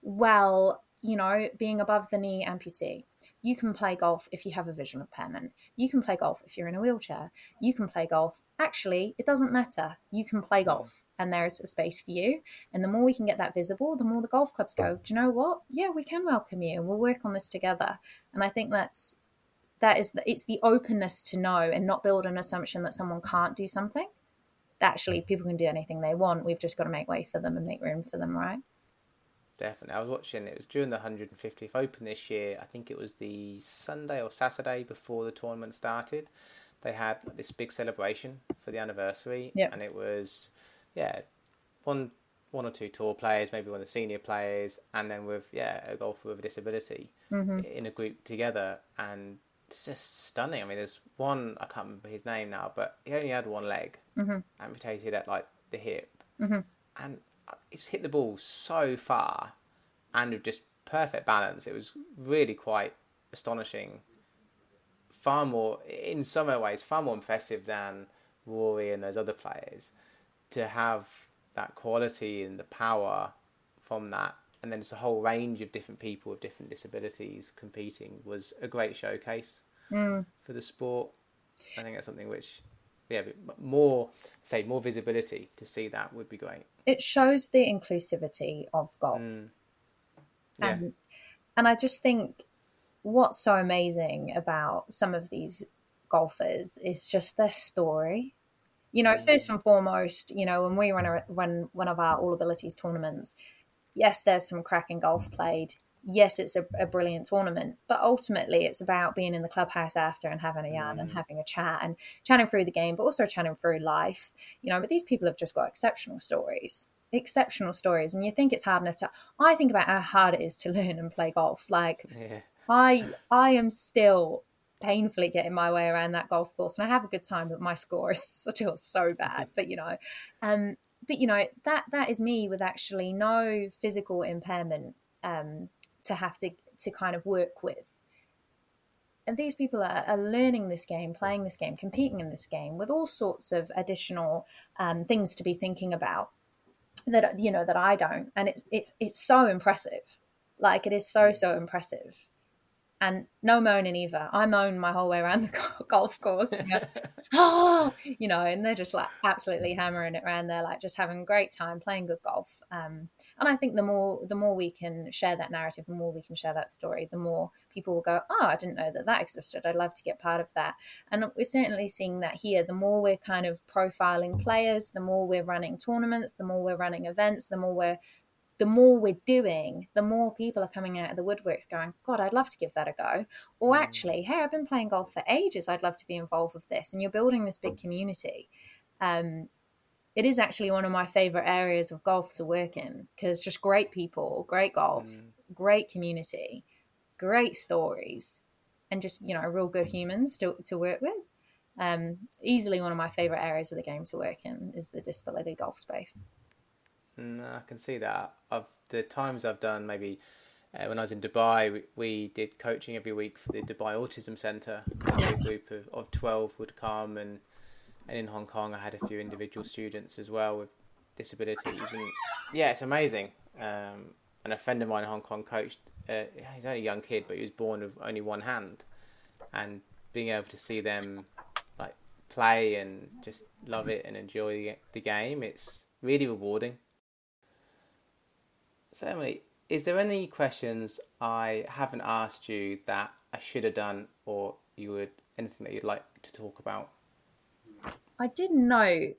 while, you know, being above the knee amputee. You can play golf if you have a visual impairment. You can play golf if you're in a wheelchair. You can play golf. Actually, it doesn't matter. You can play hmm. golf and there is a space for you. And the more we can get that visible, the more the golf clubs go, do you know what? Yeah, we can welcome you and we'll work on this together. And I think that's that is the, it's the openness to know and not build an assumption that someone can't do something actually people can do anything they want. We've just got to make way for them and make room for them, right? definitely. I was watching. It was during the 150th Open this year. I think it was the Sunday or Saturday before the tournament started. They had this big celebration for the anniversary, Yep. and it was, yeah, one one or two tour players, maybe one of the senior players, and then with yeah a golfer with a disability Mm-hmm. in a group together, and it's just stunning. I mean, there's one I can't remember his name now, but he only had one leg, Mm-hmm. amputated at like the hip, Mhm. and it's hit the ball so far, and with just perfect balance. It was really quite astonishing. Far more, in some ways, far more impressive than Rory and those other players to have that quality and the power from that and then it's a whole range of different people with different disabilities competing was a great showcase Mm. for the sport. I think that's something which, yeah, more say more visibility to see that would be great. It shows the inclusivity of golf. Mm. Yeah, And, and I just think what's so amazing about some of these golfers is just their story. You know, first and foremost, you know, when we run a, run one of our All Abilities tournaments, yes, there's some cracking golf played. Yes, it's a, a brilliant tournament, but ultimately it's about being in the clubhouse after and having a yarn and Mm. having a chat and chatting through the game, but also chatting through life. You know, but these people have just got exceptional stories, exceptional stories, and you think it's hard enough to. I think about how hard it is to learn and play golf. Like yeah, I I am still painfully getting my way around that golf course and I have a good time but my score is still so bad but you know um but you know that that is me with actually no physical impairment um to have to to kind of work with. And these people are, are learning this game playing this game competing in this game with all sorts of additional um, things to be thinking about that you know that I don't. And it, it it's so impressive. Like it is so so impressive and no moaning either. I moan my whole way around the golf course. You know, oh, you know, and they're just like absolutely hammering it around there, like just having a great time playing good golf. Um, and I think the more the more we can share that narrative, the more we can share that story, the more people will go, oh, I didn't know that that existed. I'd love to get part of that. And we're certainly seeing that here. The more we're kind of profiling players, the more we're running tournaments, the more we're running events, the more we're the more we're doing, the more people are coming out of the woodworks going, God, I'd love to give that a go. Or Mm. actually, hey, I've been playing golf for ages. I'd love to be involved with this. And you're building this big community. Um, it is actually one of my favorite areas of golf to work in because just great people, great golf, Mm. great community, great stories, and just, you know, real good humans to, to work with. Um, easily one of my favorite areas of the game to work in is the disability golf space. No, I can see that. Of the times I've done, maybe uh, when I was in Dubai, we, we did coaching every week for the Dubai Autism Centre. A group of, of 12 would come, and, and in Hong Kong, I had a few individual students as well with disabilities. And yeah, it's amazing. Um, and a friend of mine in Hong Kong coached, uh, he's only a young kid, but he was born with only one hand. And being able to see them like play and just love it and enjoy the, the game, it's really rewarding. So, Emily, is there any questions I haven't asked you that I should have done, or you would anything that you'd like to talk about? I did know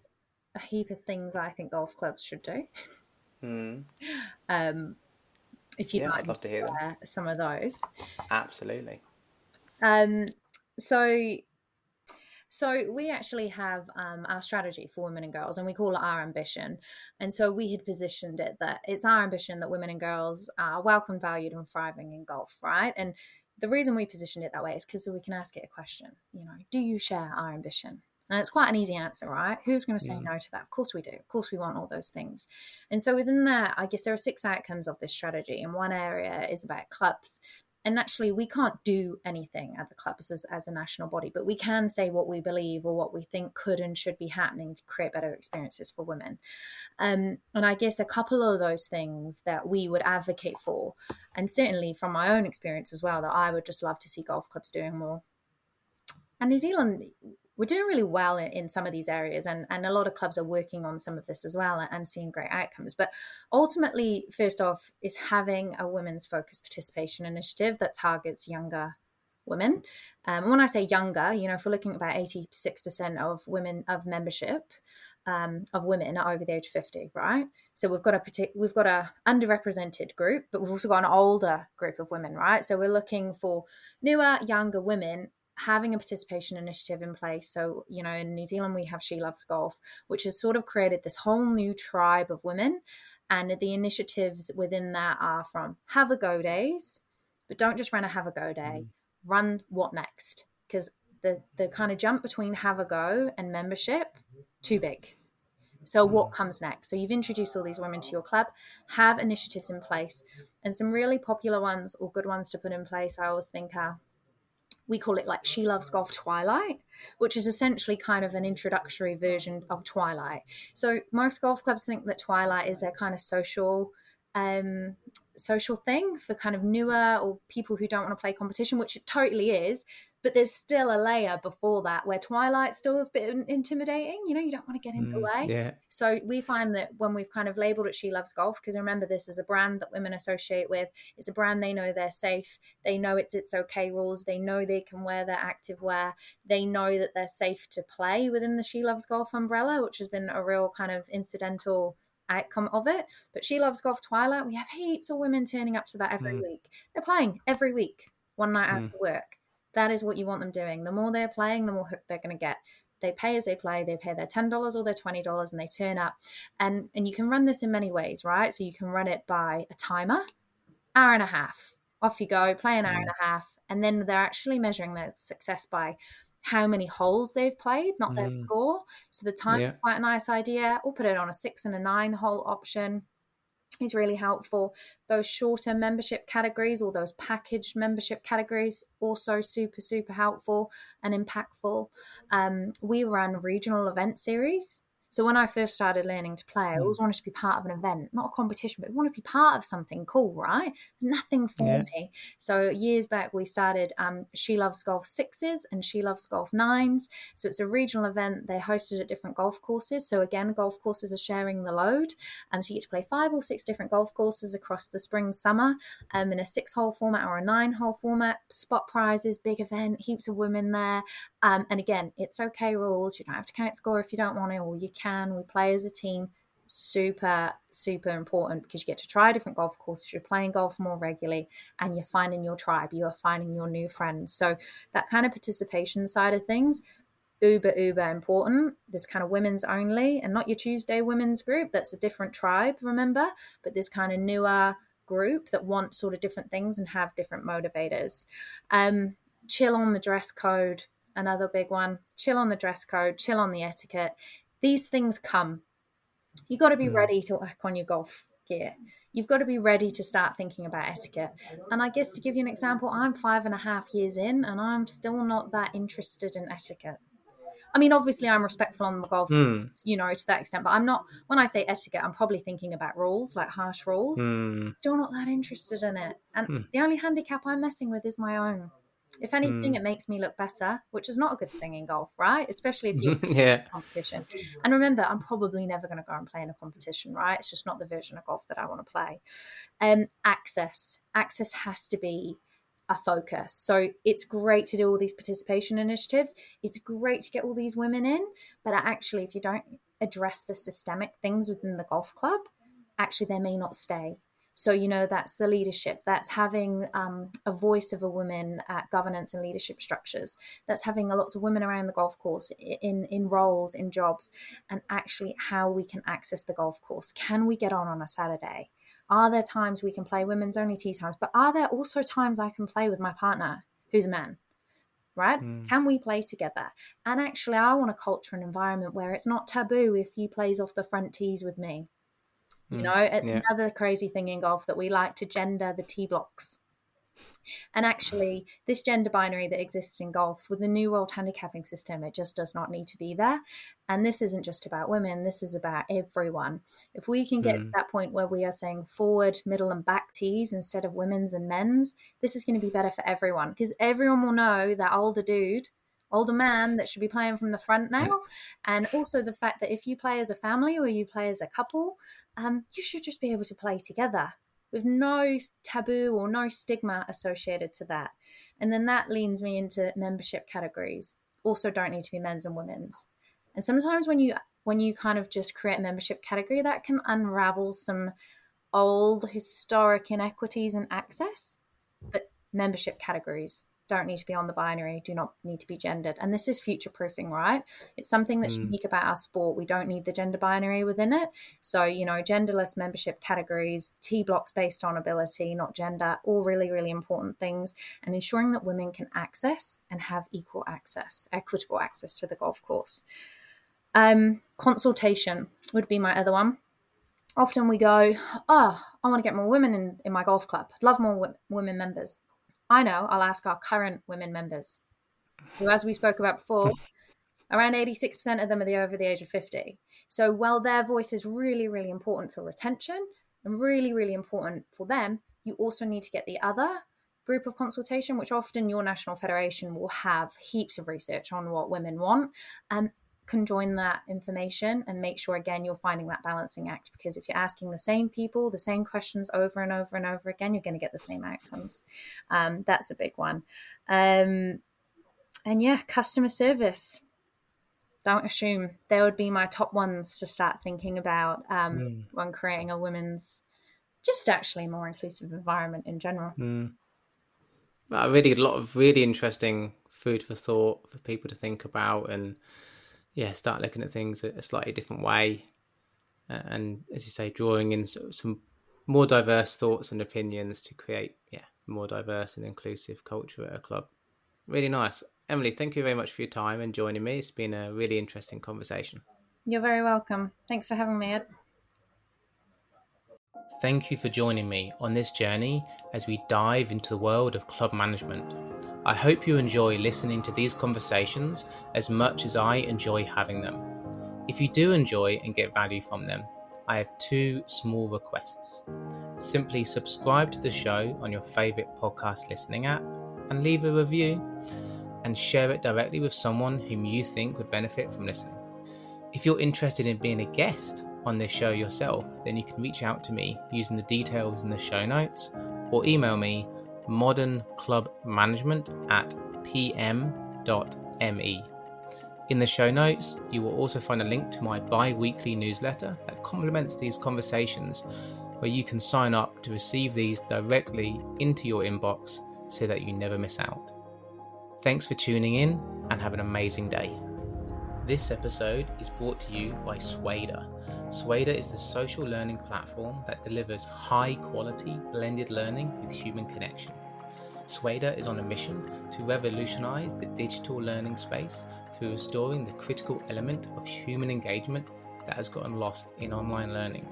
a heap of things I think golf clubs should do. Hmm. Um, if you'd Yeah, like I'd love to hear some of those. Absolutely. Um, so, so we actually have um, our strategy for women and girls, and we call it our ambition. And so we had positioned it that it's our ambition that women and girls are welcome, valued, and thriving in golf, right? And the reason we positioned it that way is because we can ask it a question. You know, do you share our ambition? And it's quite an easy answer, right? Who's going to say Mm. no to that? Of course we do. Of course we want all those things. And so within that, I guess there are six outcomes of this strategy. And one area is about clubs. And actually, we can't do anything at the clubs as, as a national body, but we can say what we believe or what we think could and should be happening to create better experiences for women. Um, and I guess a couple of those things that we would advocate for, and certainly from my own experience as well, that I would just love to see golf clubs doing more. And New Zealand, we're doing really well in, in some of these areas, and, and a lot of clubs are working on some of this as well and seeing great outcomes. But ultimately, first off, is having a women's focused participation initiative that targets younger women. Um, when I say younger, you know, if we're looking at about 86% of women of membership, um, of women are over the age of 50, right? So we've got a partic- we've got a underrepresented group, but we've also got an older group of women, right? So we're looking for newer, younger women having a participation initiative in place. So, you know, in New Zealand, we have She Loves Golf, which has sort of created this whole new tribe of women. And the initiatives within that are from have a go days, but don't just run a have a go day, mm. run what next? Because the, the kind of jump between have a go and membership, too big. So, what mm. comes next? So, you've introduced all these women to your club, have initiatives in place, and some really popular ones or good ones to put in place. I always think are we call it like She Loves Golf Twilight, which is essentially kind of an introductory version of Twilight. So most golf clubs think that Twilight is a kind of social um social thing for kind of newer or people who don't want to play competition, which it totally is but there's still a layer before that where Twilight still is a bit intimidating. You know, you don't want to get in mm, the way. Yeah. So we find that when we've kind of labeled it She Loves Golf, because remember, this is a brand that women associate with. It's a brand they know they're safe. They know it's it's okay rules. They know they can wear their active wear. They know that they're safe to play within the She Loves Golf umbrella, which has been a real kind of incidental outcome of it. But She Loves Golf Twilight, we have heaps of women turning up to that every mm. week. They're playing every week, one night mm. after work that is what you want them doing. The more they're playing, the more hooked they're going to get. They pay as they play. They pay their ten dollars or their twenty dollars, and they turn up. And and you can run this in many ways, right? So you can run it by a timer, hour and a half. Off you go, play an hour and a half, and then they're actually measuring their success by how many holes they've played, not their mm. score. So the time yeah. quite a nice idea. Or put it on a six and a nine hole option is really helpful. Those shorter membership categories or those packaged membership categories also super super helpful and impactful. Um, we run regional event series so when I first started learning to play, I hmm. always wanted to be part of an event, not a competition, but I want to be part of something cool, right? There's nothing for yeah. me. So years back, we started um, She Loves Golf Sixes and She Loves Golf Nines. So it's a regional event. They're hosted at different golf courses. So again, golf courses are sharing the load. And um, so you get to play five or six different golf courses across the spring, summer um, in a six hole format or a nine hole format, spot prizes, big event, heaps of women there. Um, and again, it's okay rules. You don't have to count score if you don't want to, or you can. We play as a team. Super, super important because you get to try different golf courses. You're playing golf more regularly and you're finding your tribe. You are finding your new friends. So, that kind of participation side of things, uber, uber important. This kind of women's only and not your Tuesday women's group. That's a different tribe, remember? But this kind of newer group that want sort of different things and have different motivators. Um, chill on the dress code another big one. Chill on the dress code, chill on the etiquette. These things come. You've got to be mm. ready to work on your golf gear. You've got to be ready to start thinking about etiquette. And I guess to give you an example, I'm five and a half years in and I'm still not that interested in etiquette. I mean, obviously, I'm respectful on the golf, mm. you know, to that extent, but I'm not, when I say etiquette, I'm probably thinking about rules, like harsh rules. Mm. Still not that interested in it. And mm. the only handicap I'm messing with is my own. If anything, mm. it makes me look better, which is not a good thing in golf, right? Especially if you're yeah. competition. And remember, I'm probably never going to go and play in a competition, right? It's just not the version of golf that I want to play. Um, access, access has to be a focus. So it's great to do all these participation initiatives. It's great to get all these women in, but actually, if you don't address the systemic things within the golf club, actually they may not stay so, you know, that's the leadership, that's having um, a voice of a woman at governance and leadership structures, that's having lots of women around the golf course in, in roles, in jobs, and actually how we can access the golf course. Can we get on on a Saturday? Are there times we can play women's only tee times? But are there also times I can play with my partner who's a man? right? Mm. Can we play together? And actually, I want a culture and environment where it's not taboo if he plays off the front tees with me. You mm, know, it's yeah. another crazy thing in golf that we like to gender the tee blocks. And actually, this gender binary that exists in golf with the new world handicapping system, it just does not need to be there. And this isn't just about women, this is about everyone. If we can get mm. to that point where we are saying forward, middle, and back tees instead of women's and men's, this is going to be better for everyone because everyone will know that older dude older man that should be playing from the front now. And also the fact that if you play as a family or you play as a couple, um, you should just be able to play together with no taboo or no stigma associated to that. And then that leans me into membership categories. Also, don't need to be men's and women's. And sometimes when you when you kind of just create a membership category, that can unravel some old historic inequities and access. But membership categories don't need to be on the binary, do not need to be gendered. And this is future proofing, right? It's something that's mm. unique about our sport. We don't need the gender binary within it. So, you know, genderless membership categories, tee blocks based on ability, not gender, all really, really important things. And ensuring that women can access and have equal access, equitable access to the golf course. Um, consultation would be my other one. Often we go, oh, I want to get more women in, in my golf club. I'd love more w- women members. I know I'll ask our current women members, who, as we spoke about before, around 86% of them are the over the age of 50. So while their voice is really, really important for retention and really, really important for them, you also need to get the other group of consultation, which often your national federation will have heaps of research on what women want. Um, can join that information and make sure again you're finding that balancing act because if you're asking the same people the same questions over and over and over again you're going to get the same outcomes. Um, that's a big one. Um, and yeah customer service. Don't assume. They would be my top ones to start thinking about um, mm. when creating a women's just actually more inclusive environment in general. Mm. uh, really a lot of really interesting food for thought for people to think about and yeah, start looking at things a slightly different way, uh, and as you say, drawing in some more diverse thoughts and opinions to create yeah more diverse and inclusive culture at a club. Really nice, Emily. Thank you very much for your time and joining me. It's been a really interesting conversation. You're very welcome. Thanks for having me, Ed. Thank you for joining me on this journey as we dive into the world of club management. I hope you enjoy listening to these conversations as much as I enjoy having them. If you do enjoy and get value from them, I have two small requests. Simply subscribe to the show on your favourite podcast listening app and leave a review and share it directly with someone whom you think would benefit from listening. If you're interested in being a guest on this show yourself, then you can reach out to me using the details in the show notes or email me modernclubmanagement at pm.me. In the show notes, you will also find a link to my bi weekly newsletter that complements these conversations, where you can sign up to receive these directly into your inbox so that you never miss out. Thanks for tuning in and have an amazing day. This episode is brought to you by Suada. Suada is the social learning platform that delivers high quality blended learning with human connection. Suada is on a mission to revolutionize the digital learning space through restoring the critical element of human engagement that has gotten lost in online learning.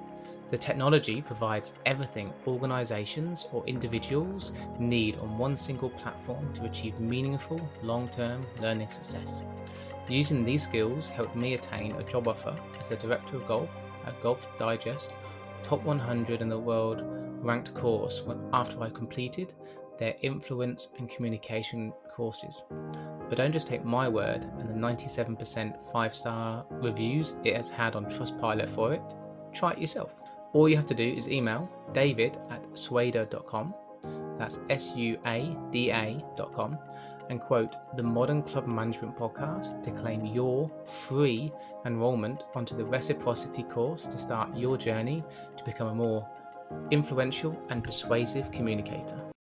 The technology provides everything organizations or individuals need on one single platform to achieve meaningful long term learning success. Using these skills helped me attain a job offer as the Director of Golf at Golf Digest, top 100 in the world ranked course when, after I completed their influence and communication courses. But don't just take my word and the 97% five star reviews it has had on Trustpilot for it. Try it yourself. All you have to do is email david at suada.com, that's S U A D A.com, and quote the Modern Club Management Podcast to claim your free enrollment onto the reciprocity course to start your journey to become a more influential and persuasive communicator.